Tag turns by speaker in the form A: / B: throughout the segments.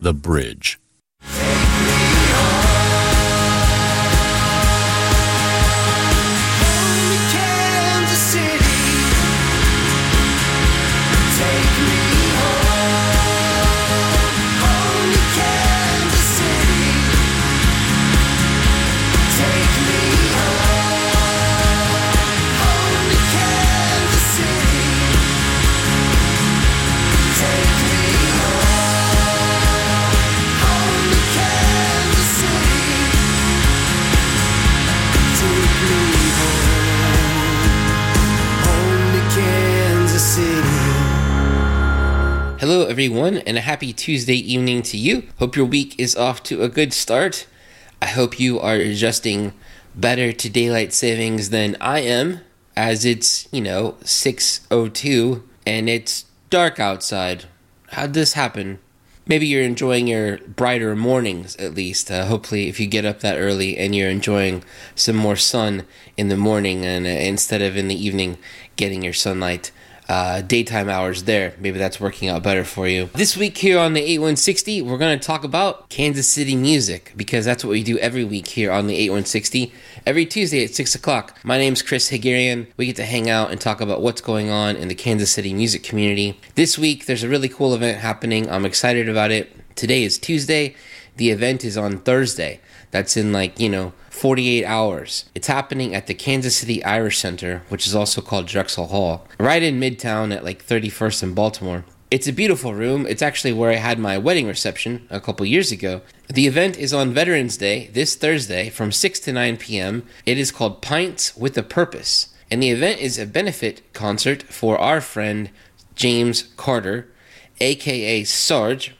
A: The Bridge.
B: Everyone, and a happy Tuesday evening to you. Hope your week is off to a good start. I hope you are adjusting better to daylight savings than I am, as it's, you know, 6.02 and it's dark outside. How'd this happen? Maybe you're enjoying your brighter mornings at least. Uh, hopefully, if you get up that early and you're enjoying some more sun in the morning and uh, instead of in the evening getting your sunlight uh, daytime hours there. Maybe that's working out better for you. This week here on the 8160, we're going to talk about Kansas City music because that's what we do every week here on the 8160. Every Tuesday at 6 o'clock. My name's Chris Haghirian. We get to hang out and talk about what's going on in the Kansas City music community. This week, there's a really cool event happening. I'm excited about it. Today is Tuesday. The event is on Thursday. That's in like, you know, 48 hours. It's happening at the Kansas City Irish Center, which is also called Drexel Hall, right in Midtown at like 31st and Baltimore. It's a beautiful room. It's actually where I had my wedding reception a couple years ago. The event is on Veterans Day this Thursday from 6 to 9 p.m. It is called Pints with a Purpose. And the event is a benefit concert for our friend James Carter, aka Sarge,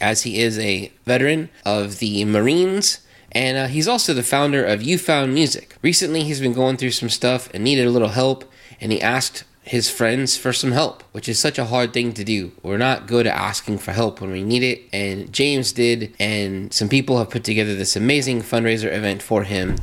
B: as he is a veteran of the Marines and uh, he's also the founder of You Found Music. Recently, he's been going through some stuff and needed a little help, and he asked his friends for some help, which is such a hard thing to do. We're not good at asking for help when we need it, and James did, and some people have put together this amazing fundraiser event for him.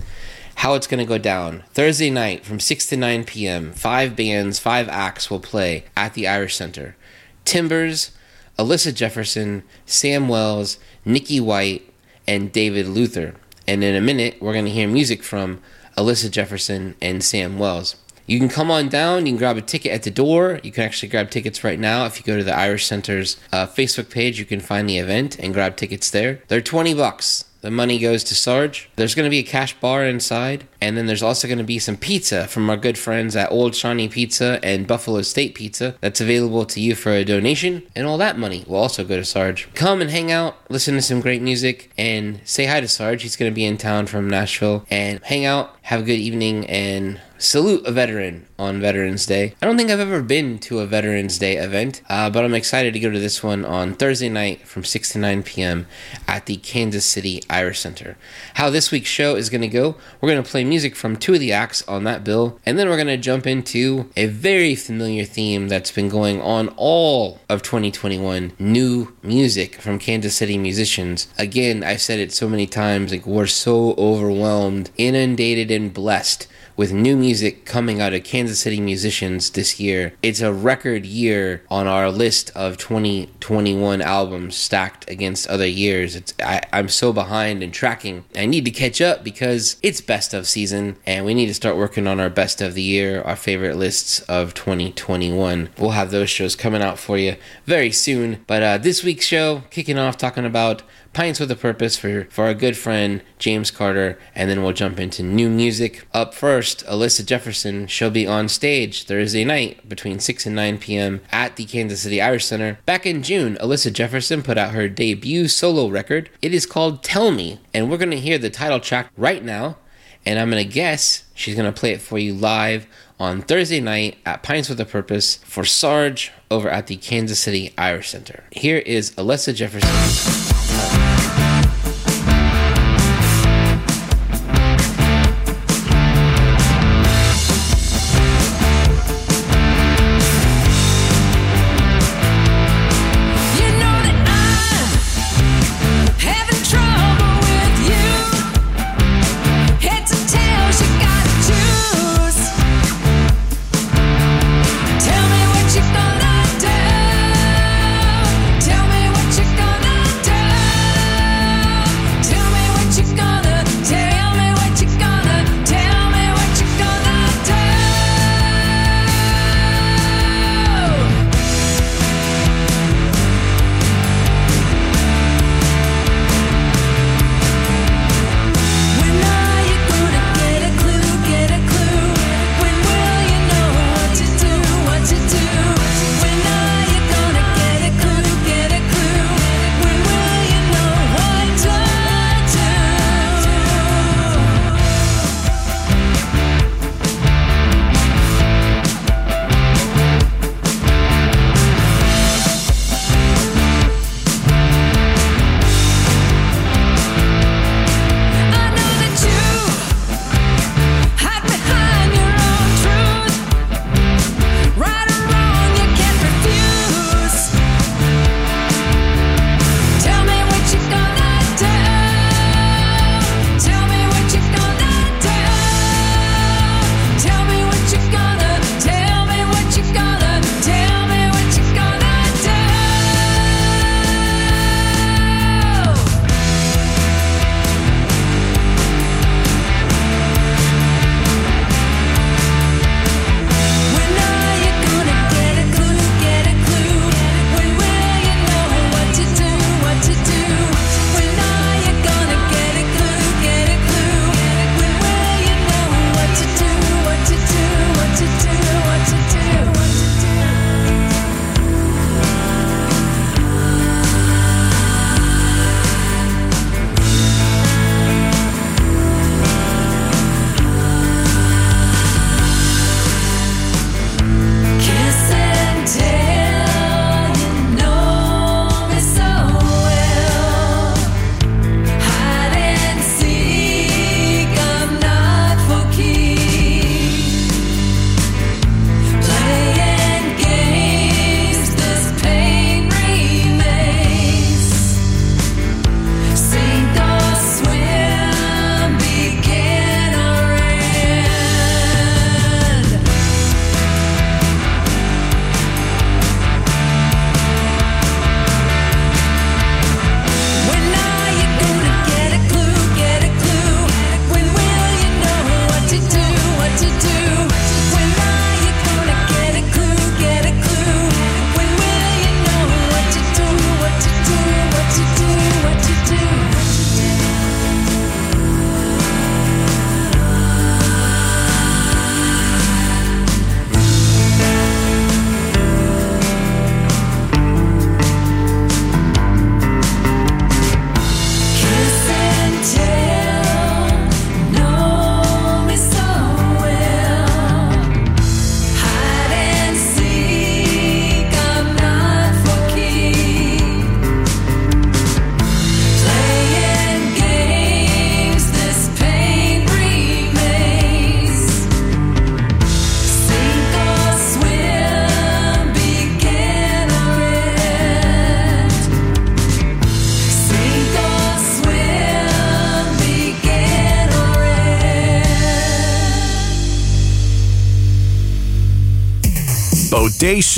B: How it's going to go down. Thursday night from 6 to 9 p.m., five bands, five acts will play at the Irish Center. Timbers, Alyssa Jefferson, Sam Wells, Nikki White, and David Luther. And in a minute, we're going to hear music from Alyssa Jefferson and Sam Wells. You can come on down. You can grab a ticket at the door. You can actually grab tickets right now. If you go to the Irish Center's uh, Facebook page, you can find the event and grab tickets there. They're 20 bucks. The money goes to Sarge. There's going to be a cash bar inside, and then there's also going to be some pizza from our good friends at Old Shawnee Pizza and Buffalo State Pizza that's available to you for a donation, and all that money will also go to Sarge. Come and hang out, listen to some great music, and say hi to Sarge. He's going to be in town from Nashville, and hang out, have a good evening, and salute a veteran on Veterans Day. I don't think I've ever been to a Veterans Day event, uh, but I'm excited to go to this one on Thursday night from 6 to 9 p.m. at the Kansas City Irish Center. How this week's show is going to go, we're going to play music from two of the acts on that bill, and then we're going to jump into a very familiar theme that's been going on all of 2021 new music from Kansas City musicians. Again, I've said it so many times, like we're so overwhelmed, inundated, and blessed with new music coming out of Kansas City musicians this year. It's a record year on our list of 2021 albums stacked against other years. It's I, I'm so behind in tracking. I need to catch up because it's best of season and we need to start working on our best of the year, our favorite lists of 2021. We'll have those shows coming out for you very soon. But uh, this week's show, kicking off talking about Pints with a Purpose for, for our good friend James Carter, and then we'll jump into new music. Up first, Alyssa Jefferson. She'll be on stage Thursday night between 6 and 9 p.m. at the Kansas City Irish Center. Back in June, Alyssa Jefferson put out her debut solo record. It is called Tell Me, and we're going to hear the title track right now. And I'm going to guess she's going to play it for you live on Thursday night at Pints with a Purpose for Sarge over at the Kansas City Irish Center. Here is Alyssa Jefferson.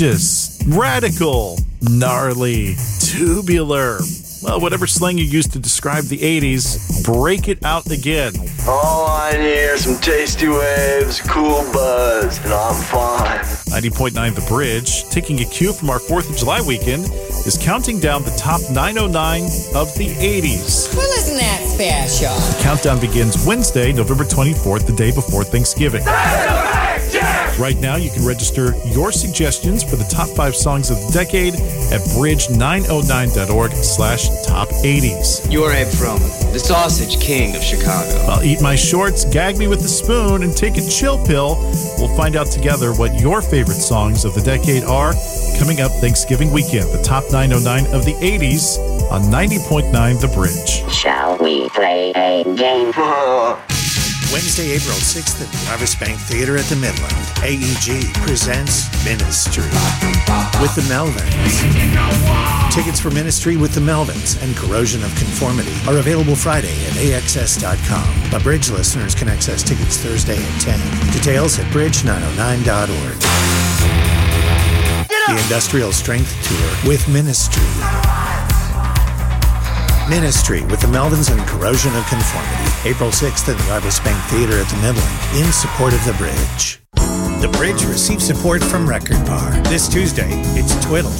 A: Audacious, radical, gnarly, tubular. Well, whatever slang you used to describe the 80s, break it out again.
C: All I need are some tasty waves, cool buzz, and I'm fine.
A: 90.9 The Bridge, taking a cue from our 4th of July weekend, is counting down the top 909 of the 80s.
D: Well, isn't that special?
A: The countdown begins Wednesday, November 24th, the day before Thanksgiving. Right now, you can register your suggestions for the top five songs of the decade at bridge909.org slash top 80s.
E: You're Abe Froman, the sausage king of Chicago.
A: I'll eat my shorts, gag me with a spoon, and take a chill pill. We'll find out together what your favorite songs of the decade are coming up Thanksgiving weekend, the top 909 of the 80s on 90.9 The Bridge.
F: Shall we play a game?
G: Wednesday, April 6th at the Arvest Bank Theater at the Midland. AEG presents Ministry with the Melvins. Tickets for Ministry with the Melvins and Corrosion of Conformity are available Friday at AXS.com. But Bridge listeners can access tickets Thursday at 10. Details at bridge909.org. The Industrial Strength Tour with Ministry. Ministry with the Melvins and Corrosion of Conformity. April 6th at the Arvest Bank Theater at the Midland in support of the bridge. The bridge receives support from Record Bar. This Tuesday, it's Twiddle.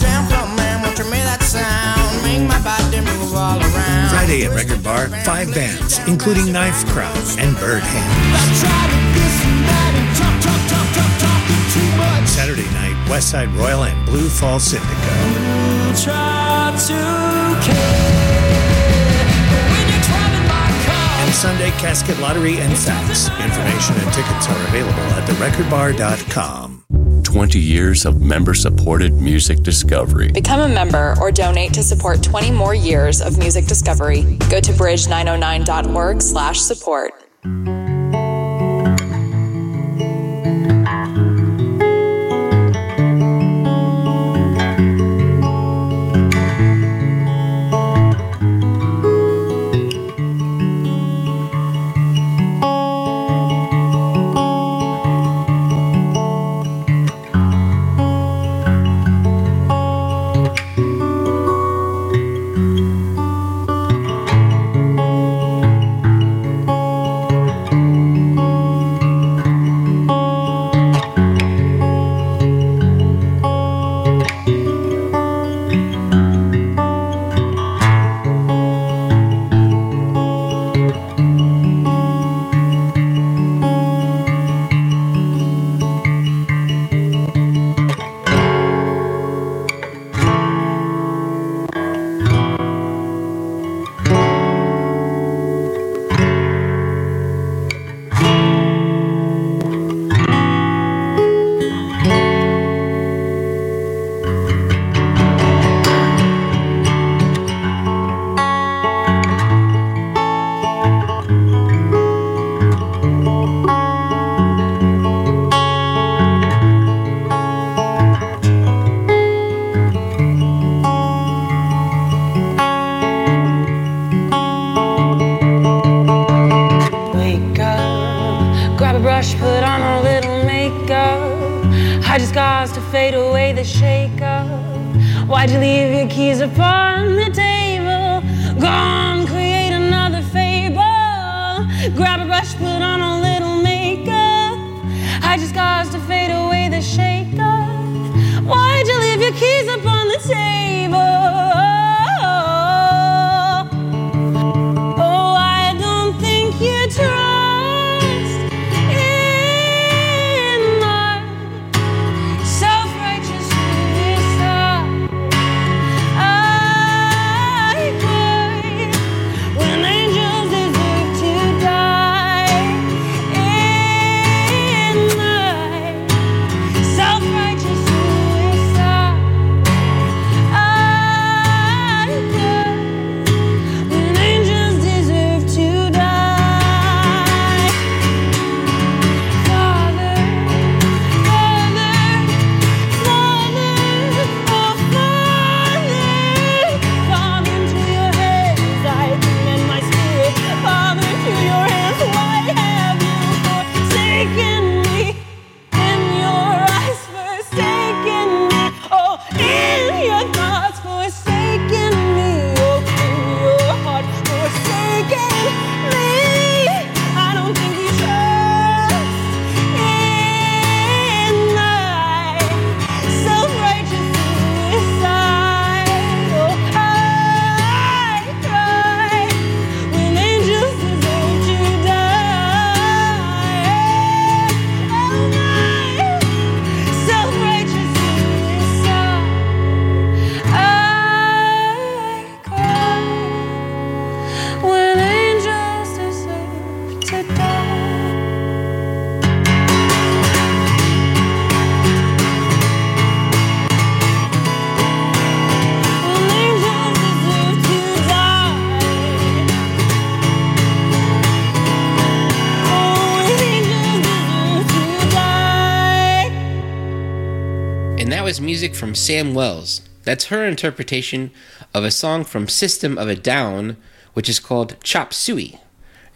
G: Friday at Record Bar, five bands, including Knife Crowd and Bird Hand. Saturday night, Westside Royal and Blue Fall Syndico. Sunday, Casket Lottery and Facts. Information and tickets are available at therecordbar.com.
H: 20 years of member supported music discovery.
I: Become a member or donate to support 20 more years of music discovery. Go to bridge909.org
B: from Sam Wells. That's her interpretation of a song from System of a Down, which is called Chop Suey.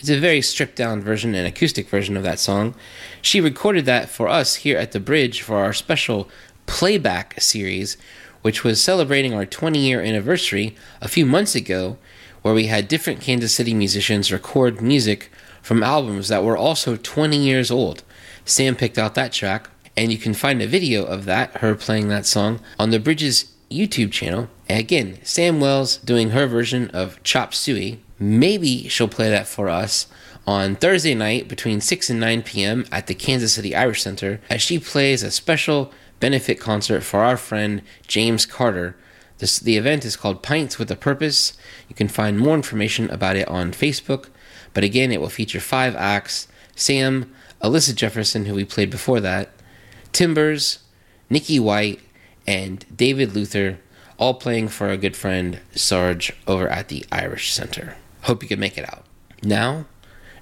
B: It's a very stripped down version, an acoustic version of that song. She recorded that for us here at the Bridge for our special playback series, which was celebrating our 20 year anniversary a few months ago, where we had different Kansas City musicians record music from albums that were also 20 years old. Sam picked out that track, and you can find a video of that, her playing that song, on the Bridges YouTube channel. And again, Sam Wells doing her version of Chop Suey. Maybe she'll play that for us on Thursday night between 6 and 9 p.m. at the Kansas City Irish Center as she plays a special benefit concert for our friend James Carter. This, the event is called Pints with a Purpose. You can find more information about it on Facebook. But again, it will feature five acts Sam, Alyssa Jefferson, who we played before that, Timbers, Nikki White, and David Luther, all playing for a good friend, Sarge, over at the Irish Center. Hope you can make it out. Now,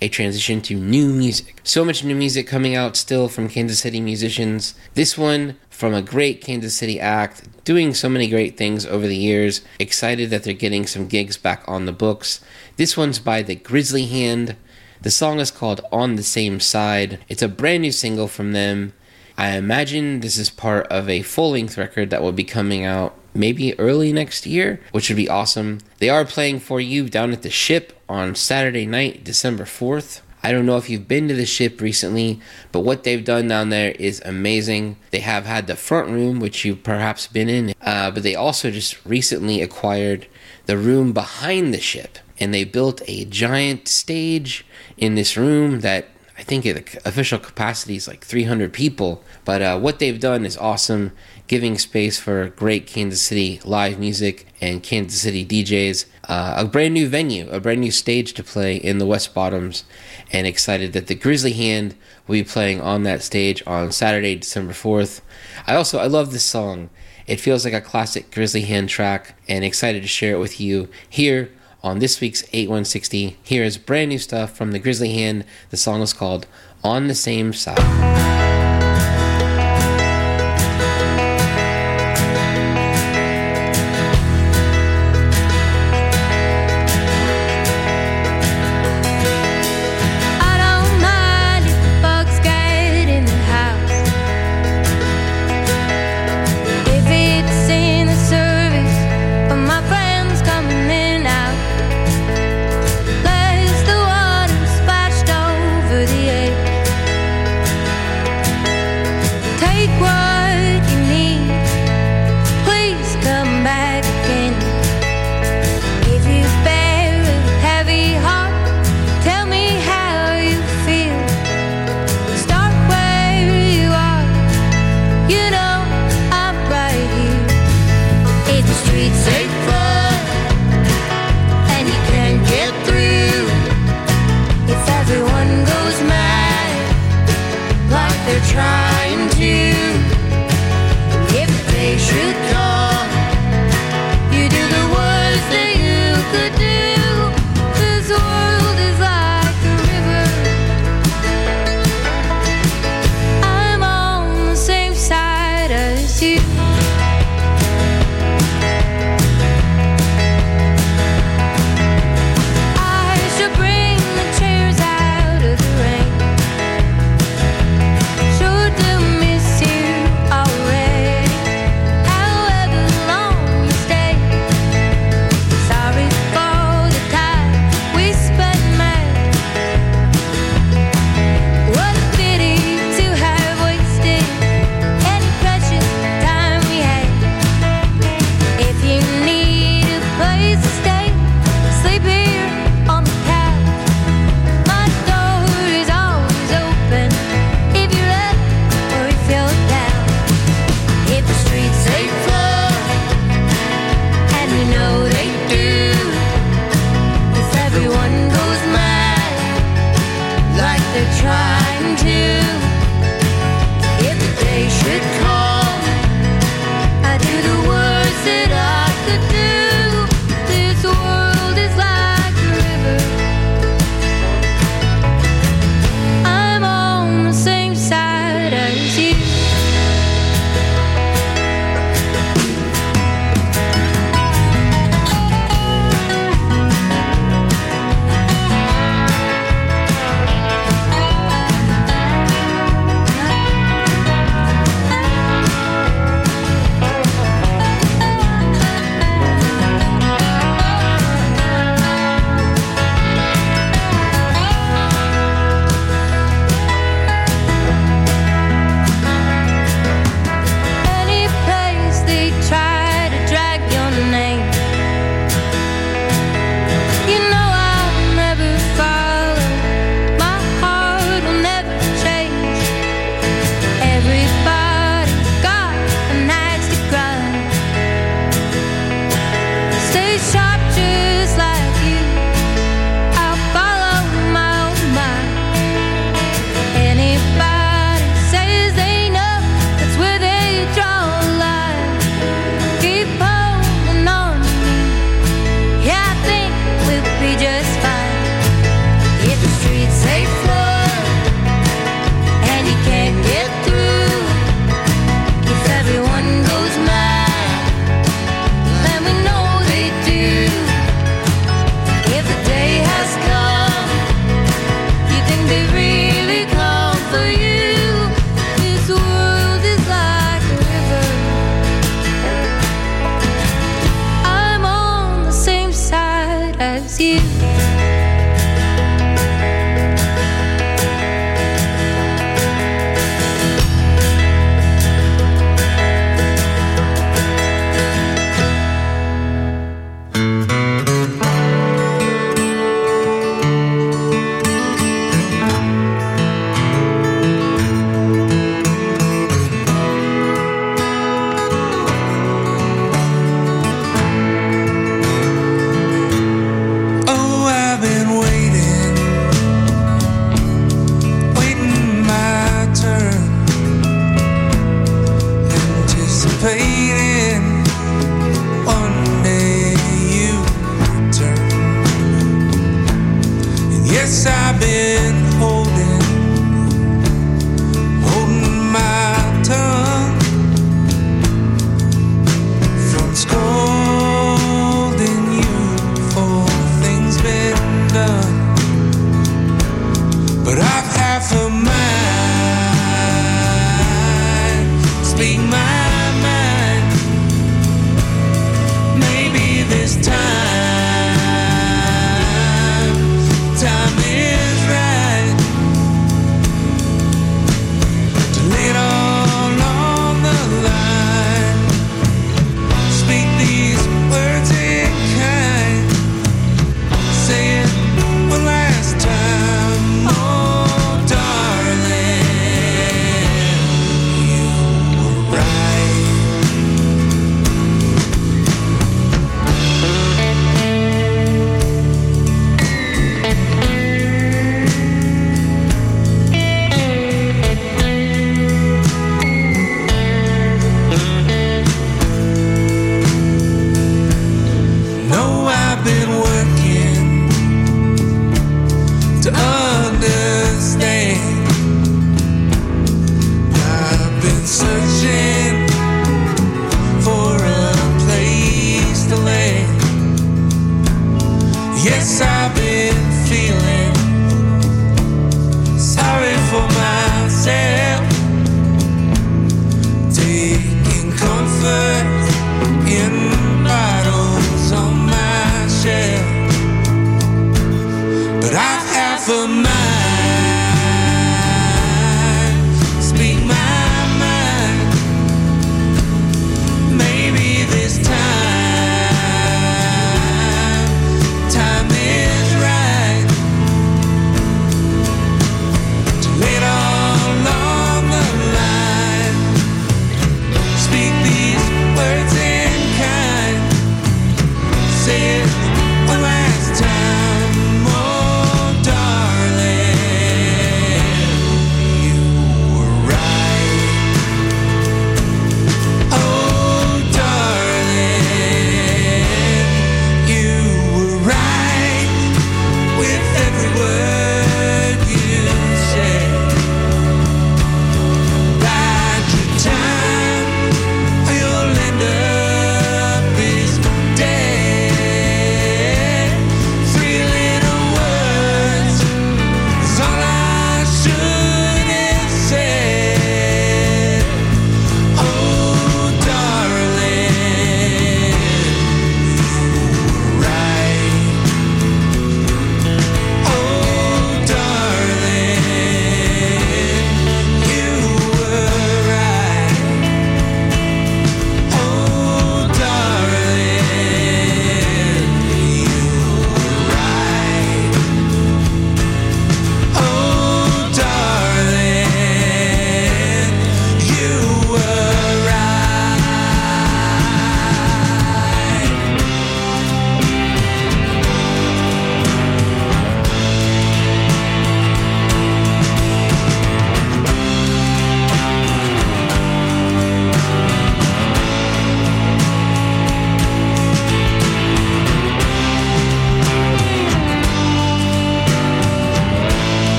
B: a transition to new music. So much new music coming out still from Kansas City musicians. This one from a great Kansas City act, doing so many great things over the years. Excited that they're getting some gigs back on the books. This one's by the Grizzly Hand. The song is called On the Same Side. It's a brand new single from them. I imagine this is part of a full length record that will be coming out maybe early next year, which would be awesome. They are playing for you down at the ship on Saturday night, December 4th. I don't know if you've been to the ship recently, but what they've done down there is amazing. They have had the front room, which you've perhaps been in, uh, but they also just recently acquired the room behind the ship. And they built a giant stage in this room that I think the official capacity is like 300 people. But uh, what they've done is awesome, giving space for great Kansas City live music and Kansas City DJs. Uh, a brand new venue, a brand new stage to play in the West Bottoms, and excited that the Grizzly Hand will be playing on that stage on Saturday, December 4th. I also I love this song. It feels like a classic Grizzly Hand track, and excited to share it with you here on this week's 8160. Here is brand new stuff from the Grizzly Hand. The song is called On the Same Side.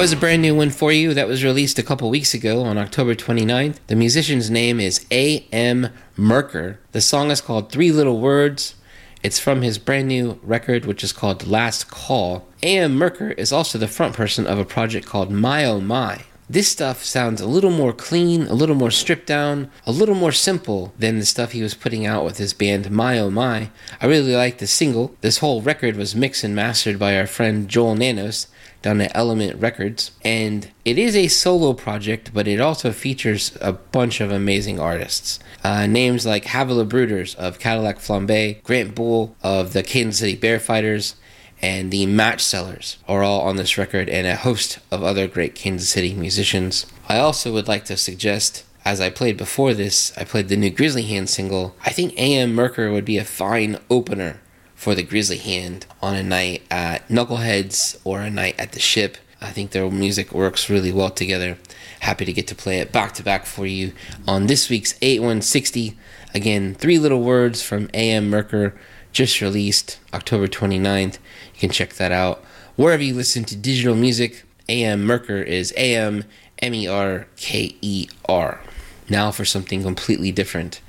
B: Was a brand new one for you that was released a couple weeks ago on October 29th. The musician's name is A.M. Merker. The song is called Three Little Words. It's from his brand new record, which is called Last Call. A.M. Merker is also the front person of a project called My Oh My. This stuff sounds a little more clean, a little more stripped down, a little more simple than the stuff he was putting out with his band My Oh My. I really like the single. This whole record was mixed and mastered by our friend Joel Nanos down at Element Records. And it is a solo project, but it also features a bunch of amazing artists. Uh, names like Havila Brooders of Cadillac Flambe, Grant Bull of the Kansas City Bear Fighters, and the Match Sellers are all on this record, and a host of other great Kansas City musicians. I also would like to suggest, as I played before this, I played the new Grizzly Hand single. I think A.M. Merker would be a fine opener for the Grizzly Hand on a night at Knuckleheads or a night at the ship. I think their music works really well together. Happy to get to play it back to back for you on this week's 8160. Again, three little words from A.M. Merker, just released October 29th. You can check that out. Wherever you listen to digital music, A.M. Merker is A.M. M E R K E R. Now for something completely different.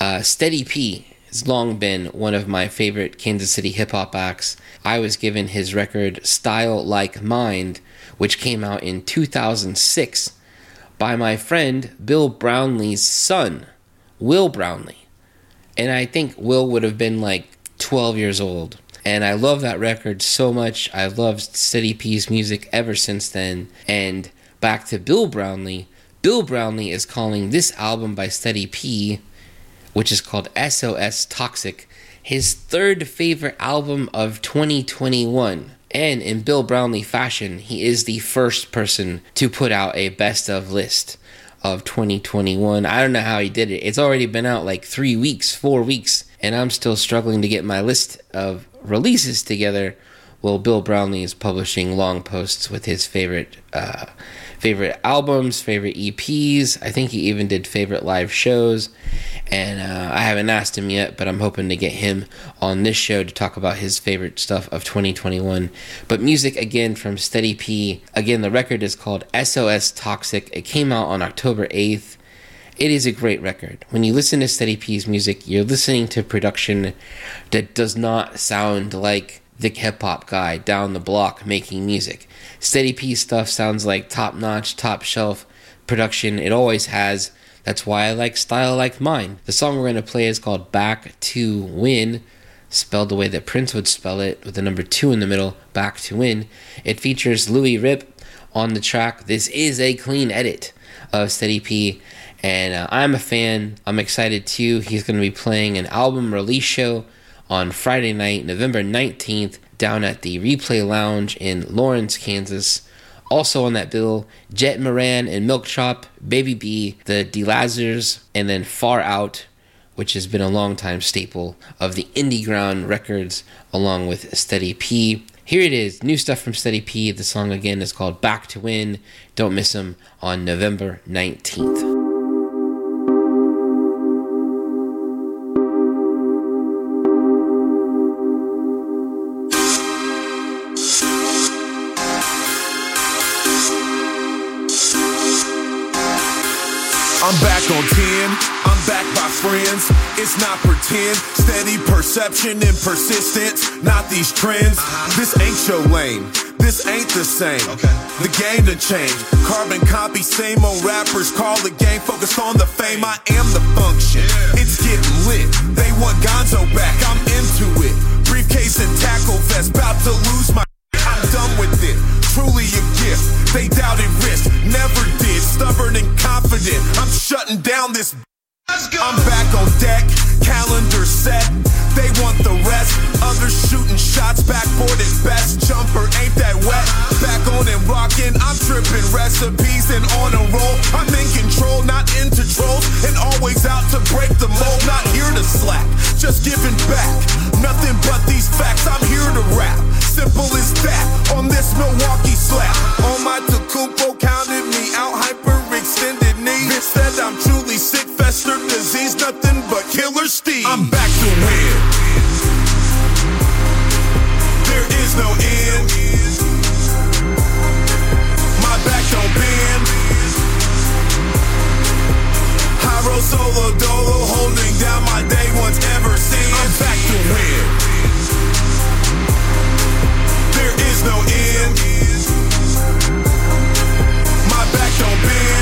B: Uh, Steddy P has long been one of my favorite Kansas City hip hop acts. I was given his record Style Like Mind, which came out in 2006 by my friend Bill Brownlee's son, Will Brownlee. And I think Will would have been like 12 years old. And I love that record so much. I've loved Steddy P's music ever since then. And back to Bill Brownlee. Bill Brownlee is calling this album by Steddy P which is called SOS Toxic, his third favorite album of 2021. And in Bill Brownlee fashion, he is the first person to put out a best of list of 2021. I don't know how he did it. It's already been out like three weeks, four weeks, and I'm still struggling to get my list of releases together. Well, Bill Brownlee is publishing long posts with his favorite uh, favorite albums, favorite EPs. I think he even did favorite live shows. And uh, I haven't asked him yet, but I'm hoping to get him on this show to talk about his favorite stuff of 2021. But music again from Steddy P. Again, the record is called SOS Toxic. It came out on October 8th. It is a great record. When you listen to Steddy P's music, you're listening to production that does not sound like the hip hop guy down the block making music. Steddy P stuff sounds like top notch, top shelf production. It always has. That's why I like style like mine. The song we're going to play is called Back to Win, spelled the way that Prince would spell it, with the number two in the middle, Back to Win. It features Louis Rip on the track. This is a clean edit of Steddy P, and uh, I'm a fan. I'm excited too. He's going to be playing an album release show on Friday night, November 19th, down at the Replay Lounge in Lawrence, Kansas. Also on that bill, Jet Moran and Milk Chop, Baby B, the Delazers, and then Far Out, which has been a long time staple of the Indyground records, along with Steddy P. Here it is, new stuff from Steddy P. The song again is called Back to Win. Don't miss them on November 19th.
D: Friends. It's not pretend, steady perception and persistence, not these trends. Uh-huh. This ain't your lane, this ain't the same. The game to change. Carbon copy, same old rappers call the game focused on the fame. I am the function, it's getting lit. They want Gonzo back, I'm into it. Briefcase and tackle vest, about to lose my. I'm done with it. Truly a gift. They doubted risk, never did. Stubborn and confident. I'm shutting down this. I'm back on deck, calendar set. They want the rest. Others shooting shots, backboard at best. Jumper ain't that wet. Back on and rocking, I'm tripping recipes and on a roll. I'm in control, not into trolls, and always out to break the mold. Not here to slack, just giving back. Nothing but these facts. I'm here to rap. Simple as that. On this Milwaukee slap, on my Tacumpo counted me out. Hyperextended knee. Bitch said I'm truly sick, Manchester disease, nothing but killer Steve. I'm back to win. There is no end.
J: My
D: back don't bend. Hyro solo dolo, holding down my day once ever seen. I'm back to win. There is no end. My back don't bend.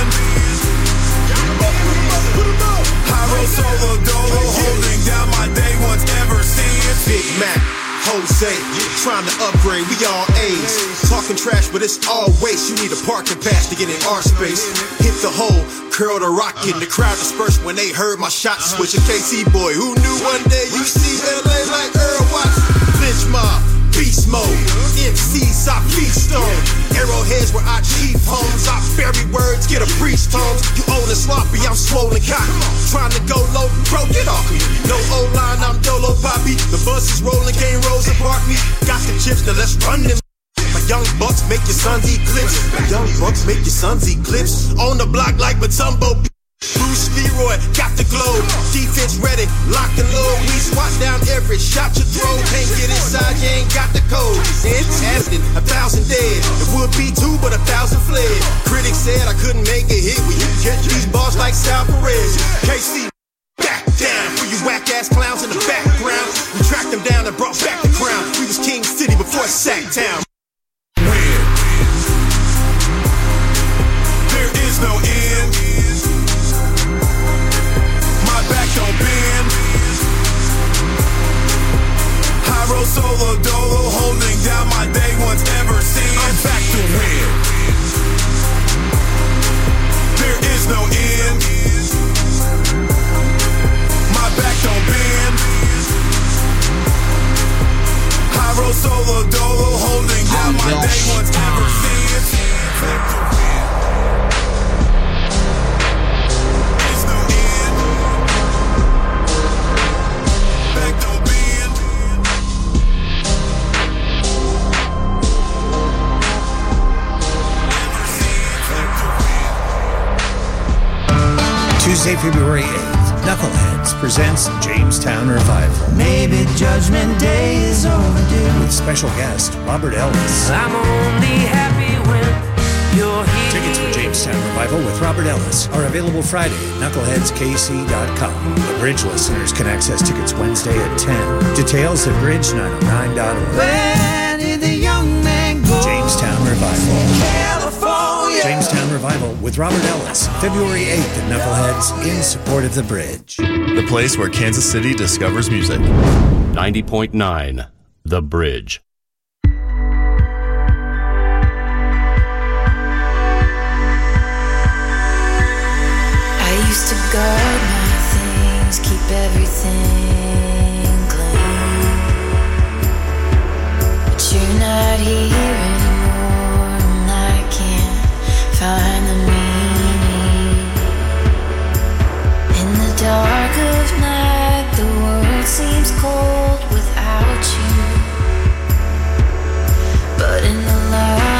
D: Pyro solo dolo, holding down my day once ever seeing Big
J: Mac. Jose, trying to upgrade, we all A's. Talking trash, but it's all waste. You need a parking pass to get in our space. Hit the hole, curl the rock in. The crowd dispersed when they heard my shot switch. A KC boy, who knew one day you see LA like Earl Watts? Bitch mob beast mode. MCs, I feast on. Arrowheads where I chief homes. I bury words, get a priest homes. You own a sloppy, I'm swollen cock. Trying to go low, bro, get off. No O line, I'm Dolo Poppy. The bus is rolling, game rolls apart me. Got the chips, now let's run them. My young bucks make your sons eclipse. My young bucks make your sons eclipse. On the block like Mutombo. Bruce Leroy got the glow. Defense ready, lock and load. We swat down every shot you throw. Can't get inside, you ain't got the code. It's happening, a thousand dead. It would be two, but a thousand fled. Critics said I couldn't make a hit when you catch these balls like Sal Perez. KC. Back down for you whack ass clowns in the background. We tracked them down and brought back the crown. We was King City before Sacktown.
D: There is no end. Solo dolo, holding down my day once ever seen. I'm back to win. There is no end. My back don't bend. I roll solo dolo, holding down my day once ever seen.
G: Tuesday, February 8th, Knuckleheads presents Jamestown Revival.
K: Maybe Judgment Day is overdue.
G: With special guest Robert Ellis.
K: I'm only happy when you're here.
G: Tickets for Jamestown Revival with Robert Ellis are available Friday at knuckleheadskc.com. The Bridge listeners can access tickets Wednesday at 10. Details at bridge909.org.
K: Where did the young man go?
G: Jamestown Revival.
K: California.
G: Jamestown Revival with Robert Ellis, February 8th at Knuckleheads in support of The Bridge.
L: The place where Kansas City discovers music.
H: 90.9 The Bridge.
M: I used to guard my things, keep everything clean. But you're not here anymore, and I can't find the meaning. In the dark of night, the world seems cold without you.
B: But in the light,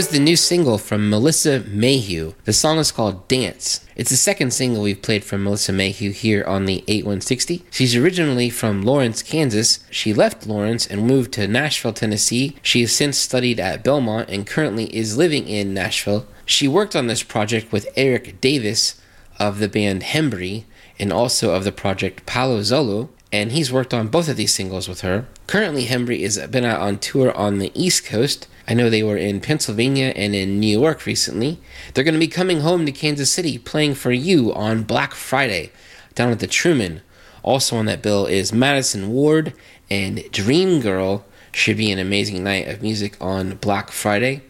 B: was the new single from Melissa Mayhew. The song is called Dance. It's the second single we've played from Melissa Mayhew here on the 8160. She's originally from Lawrence, Kansas. She left Lawrence and moved to Nashville, Tennessee. She has since studied at Belmont and currently is living in Nashville. She worked on this project with Eric Davis of the band Hembree and also of the project Palo Zolo, and he's worked on both of these singles with her. Currently, Hembree has been out on tour on the East Coast. I know they were in Pennsylvania and in New York recently. They're going to be coming home to Kansas City playing for you on Black Friday down at the Truman. Also on that bill is Madisen Ward and Dream Girl. Should be an amazing night of music on Black Friday.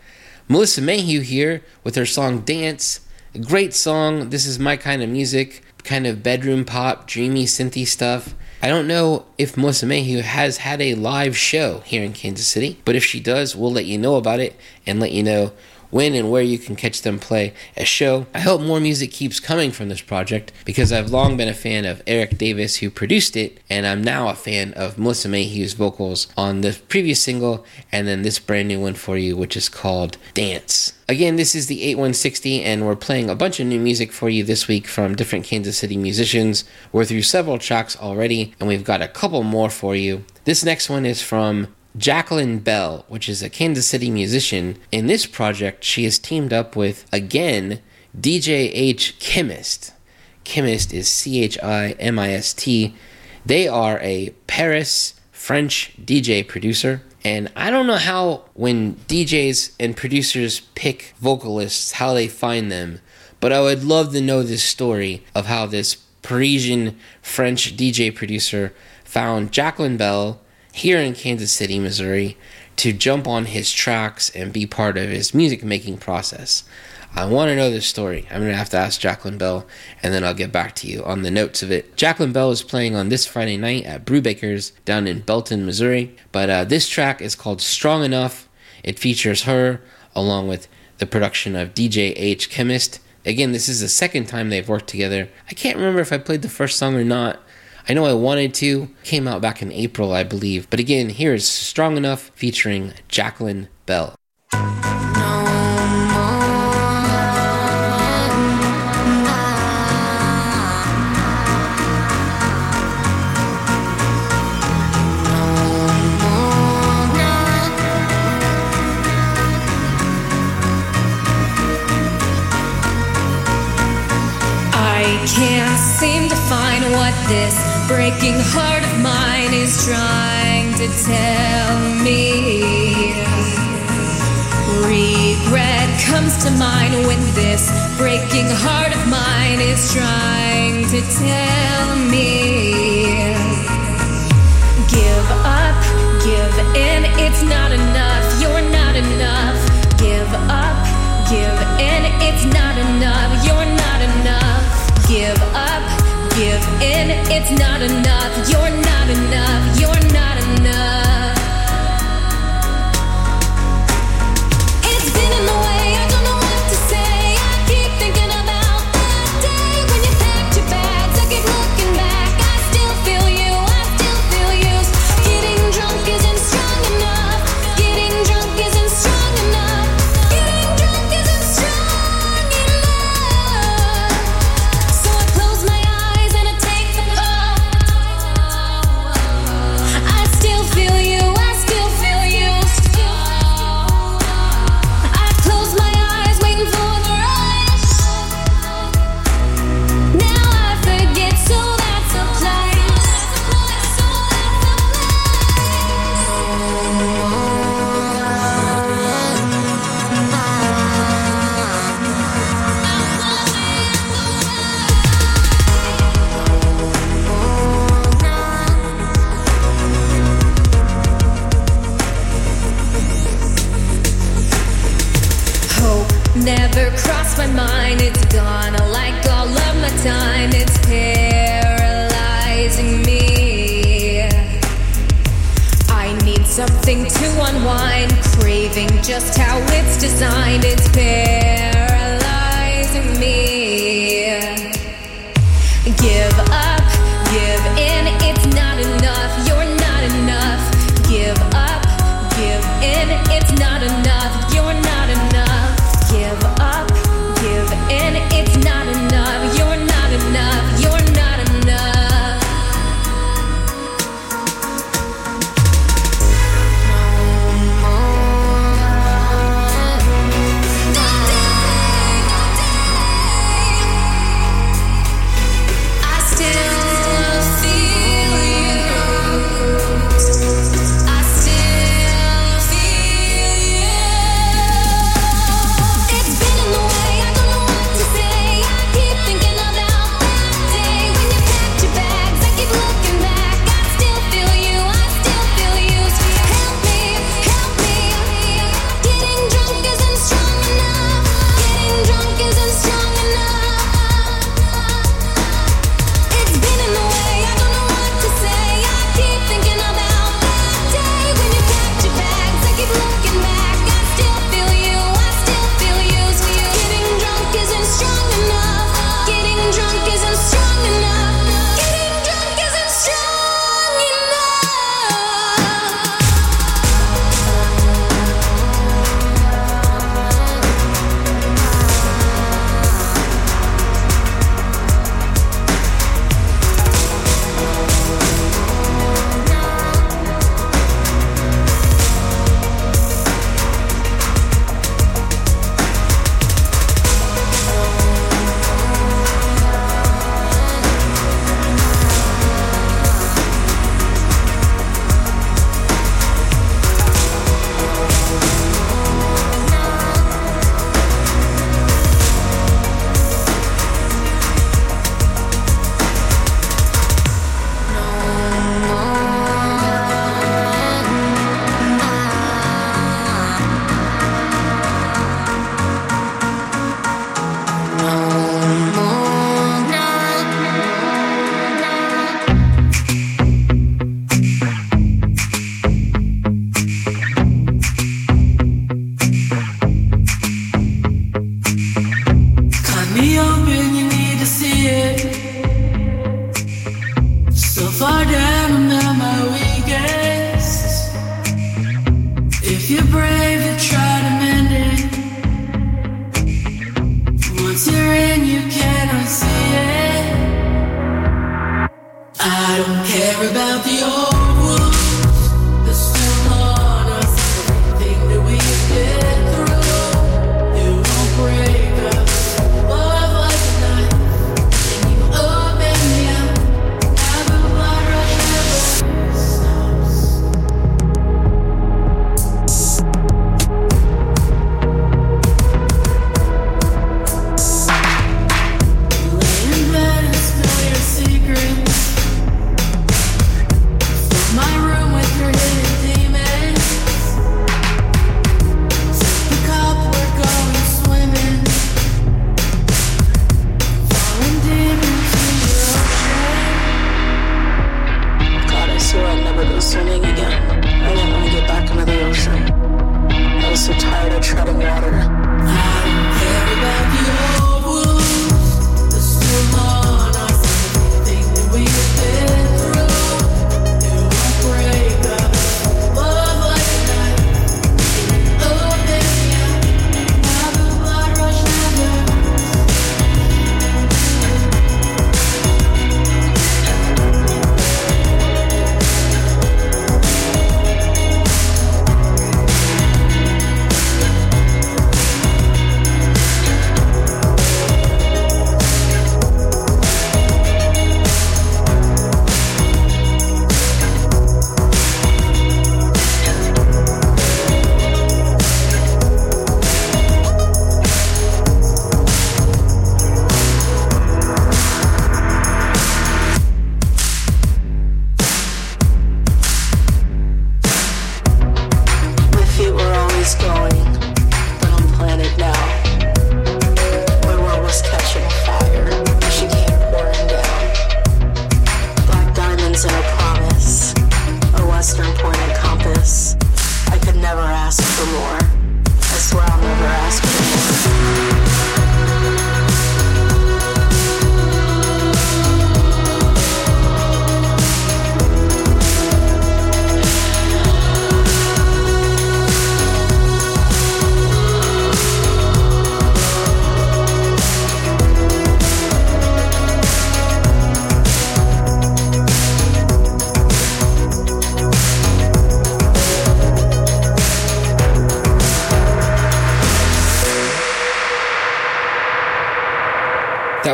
B: Melissa Mayhew here with her song Dance. A great song. This is my kind of music, kind of bedroom pop, dreamy, synthy stuff. I don't know if Melissa Mayhew has had a live show here in Kansas City, but if she does, we'll let you know about it and let you know when and where you can catch them play a show. I hope more music keeps coming from this project because I've long been a fan of Eric Davis, who produced it, and I'm now a fan of Melissa Mayhew's vocals on the previous single and then this brand new one for you, which is called Dance. Again, this is the 8160, and we're playing a bunch of new music for you this week from different Kansas City musicians. We're through several tracks already, and we've got a couple more for you. This next one is from Jacqueline Bell, which is a Kansas City musician. In this project, she has teamed up with, again, DJ H Chemist. Chemist is C H I M I S T. They are a Paris French DJ producer. And I don't know how, when DJs and producers pick vocalists, how they find them, but I would love to know this story of how this Parisian French DJ producer found Jacqueline Bell here in Kansas City, Missouri, to jump on his tracks and be part of his music making process. I want to know this story. I'm going to have to ask Jacqueline Bell, and then I'll get back to you on the notes of it. Jacqueline Bell is playing on this Friday night at Brewbakers down in Belton, Missouri. But uh, this track is called Strong Enough. It features her along with the production of DJ H Chemist. Again, this is the second time they've worked together. I can't remember if I played the first song or not. I know I wanted to. Came out back in April, I believe. But again, here is Strong Enough featuring Jacqueline Bell.
N: Can't seem to find what this breaking heart of mine is trying to tell me. Regret comes to mind when this breaking heart of mine is trying to tell me. Give up, give in, it's not enough, you're not enough. Give up, give in, it's not enough, it's not enough, you're not enough,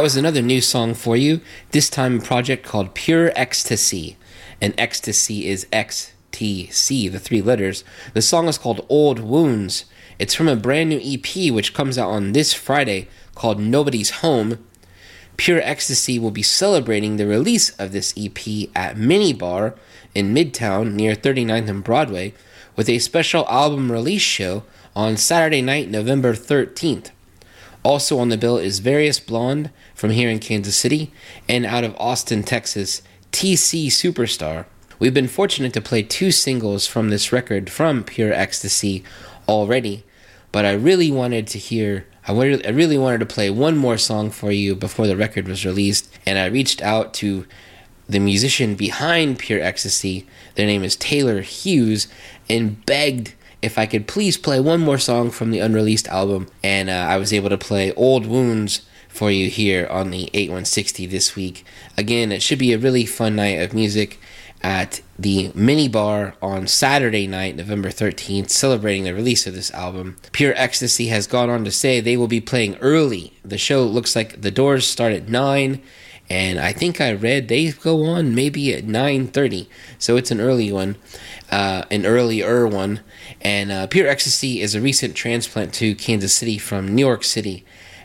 O: was
B: another new song for you, this time a project called Pure Ecstasy. And ecstasy is XTC, the three letters. The song is called Old Wounds. It's from a brand new EP which comes out on this Friday called Nobody's Home. Pure Ecstasy will be celebrating the release of this EP at Mini Bar in Midtown near 39th and Broadway with a special album release show on Saturday night, November 13th. Also on the bill is Various Blonde from here in Kansas City and out of Austin, Texas, TC Superstar. We've been fortunate to play two singles from this record from Pure Ecstasy already, but I really wanted to hear I I really wanted to play one more song for you before the record was released, and I reached out to the musician behind Pure Ecstasy. Their name is Taylor Hughes, and begged if I could please play one more song from the unreleased album, and uh, I was able to play Old Wounds for you here on the 8160 this week. Again, it should be a really fun night of music at the mini bar on Saturday night, November 13th, celebrating the release of this album. Pure Ecstasy has gone on to say they will be playing early. The show looks like the doors start at 9 and I think I read they go on maybe at 9:30. So it's an early one, uh, an earlier one. And uh, Pure Ecstasy is a recent transplant to Kansas City from New York City.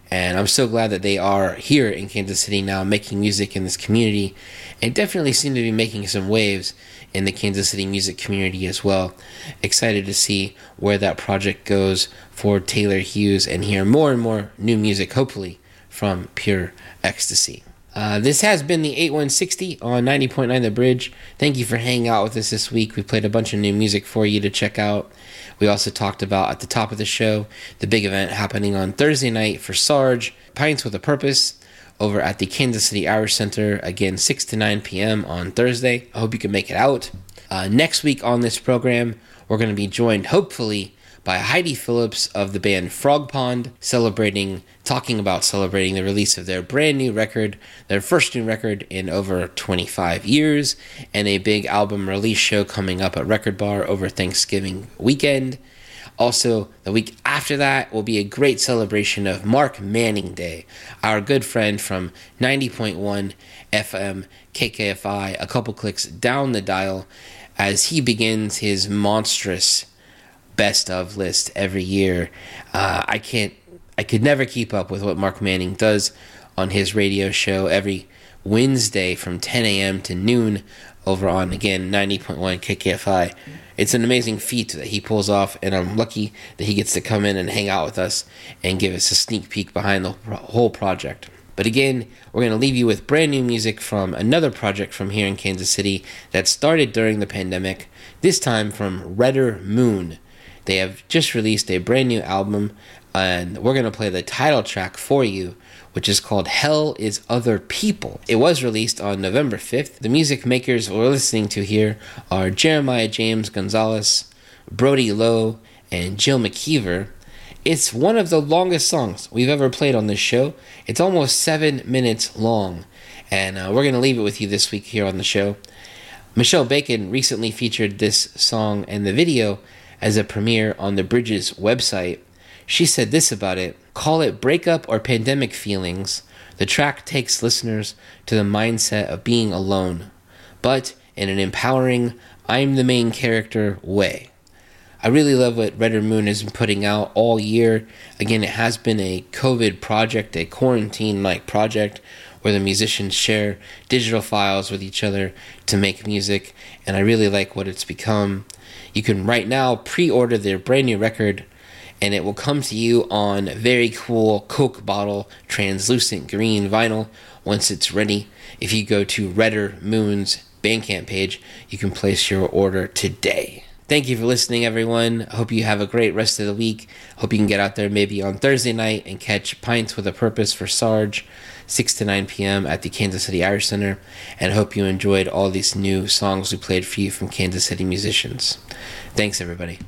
B: And I'm so glad that they are here in Kansas City now making music in this community and definitely seem to be making some waves in the Kansas City music community as well. Excited to see where that project goes for Taylor Hughes and hear more and more new music, hopefully, from Pure Ecstasy. Uh, this has been the 8160 on 90.9 The Bridge. Thank you for hanging out with us this week. We played a bunch of new music for you to check out. We also talked about at the top of the show the big event happening on Thursday night for Sarge, Pints with a Purpose, over at the Kansas City Irish Center, again 6 to 9 p.m. on Thursday. I hope you can make it out. Uh, next week on this program, we're going to be joined, hopefully, by Heidi Phillips of the band Frogpond, celebrating, talking about celebrating the release of their brand new record, their first new record in over 25 years, and a big album release show coming up at Record Bar over Thanksgiving weekend. Also, the week after that will be a great celebration of Mark Manning Day, our good friend from 90.1 FM KKFI, a couple clicks down the dial, as he begins his monstrous best of list every year. Uh, I can't, I could never keep up with what Mark Manning does on his radio show every Wednesday from 10 a.m. to noon over on again 90.1 KKFI. It's an amazing feat that he pulls off, and I'm lucky that he gets to come in and hang out with us and give us a sneak peek behind the whole project. But again, we're going to leave you with brand new music from another project from here in Kansas City that started during the pandemic, this time from Redder Moon. They have just released a brand new album, and we're going to play the title track for you, which is called Hell is Other People. It was released on November 5th. The music makers we're listening to here are Jeremiah James Gonzalez, Brody Lowe, and Jill McKeever. It's one of the longest songs we've ever played on this show. It's almost seven minutes long, and uh, we're going to leave it with you this week here on the show. Michelle Bacon recently featured this song and the video as a premiere on the Bridges website. She said this about it Call it breakup or pandemic feelings. The track takes listeners to the mindset of being alone, but in an empowering, I'm the main character way. I really love what Redder Moon has been putting out all year. Again, it has been a COVID project, a quarantine like project where the musicians share digital files with each other to make music, and I really like what it's become. You can right now pre order their brand new record, and it will come to you on very cool Coke bottle translucent green vinyl once it's ready. If you go to Redder Moon's Bandcamp page, you can place your order today. Thank you for listening, everyone. I hope you have a great rest of the week. Hope you can get out there maybe on Thursday night and catch Pints with a Purpose for Sarge, 6 to 9 p.m. at the Kansas City Irish Center. And hope you enjoyed all these new songs we played for you from Kansas City musicians. Thanks, everybody.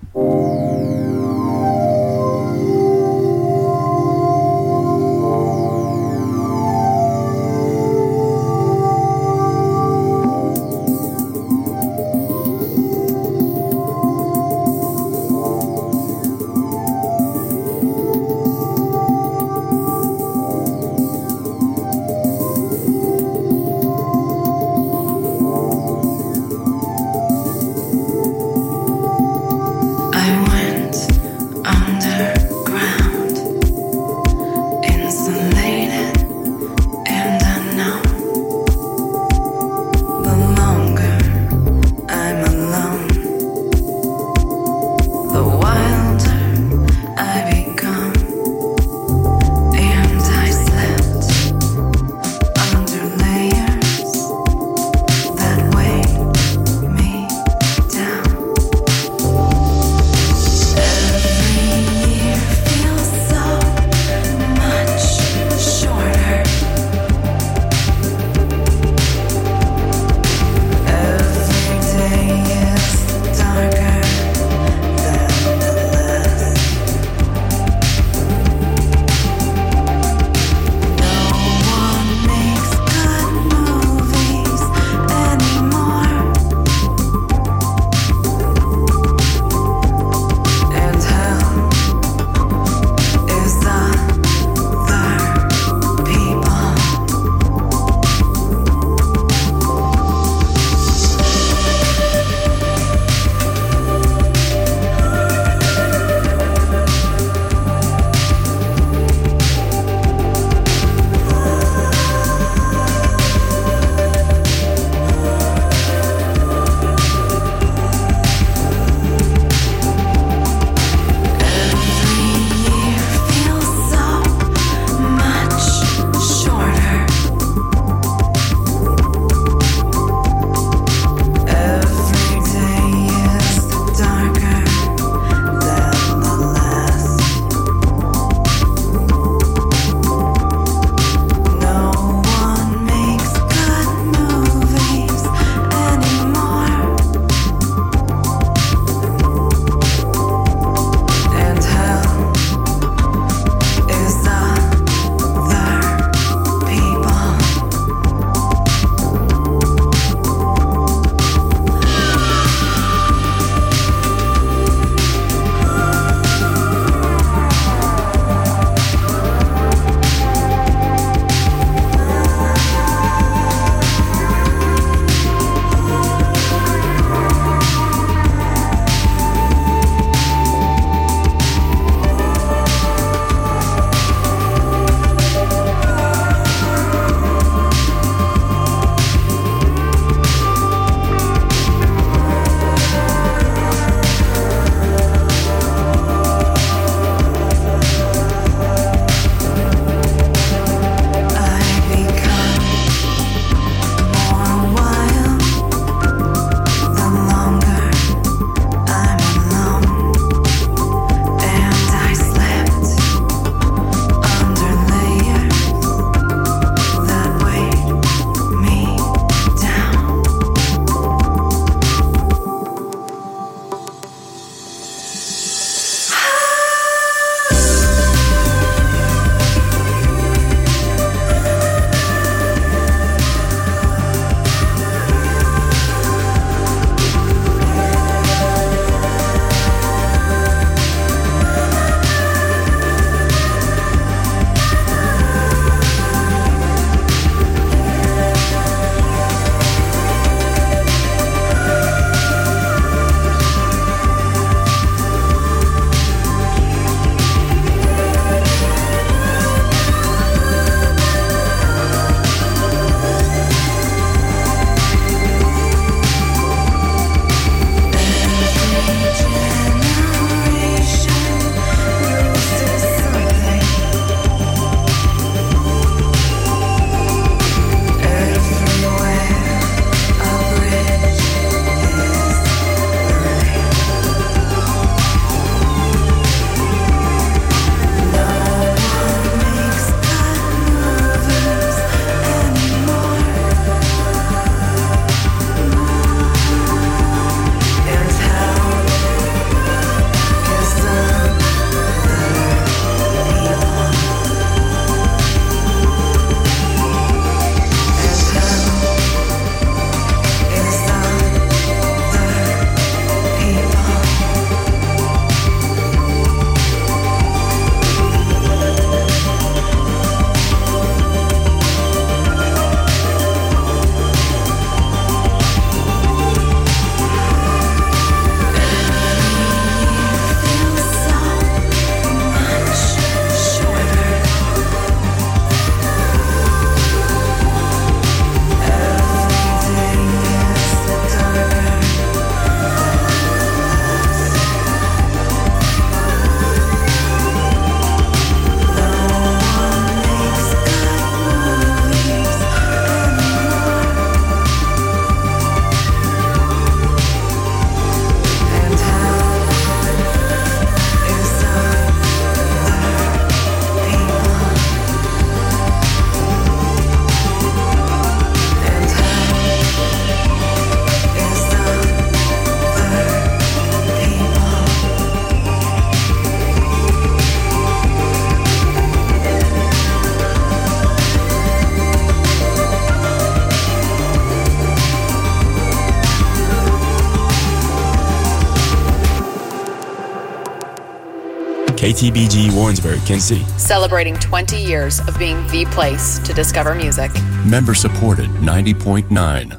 H: KTBG Warrensburg, Kansas City.
P: Celebrating 20 years of being the place to discover music.
H: Member supported 90.9.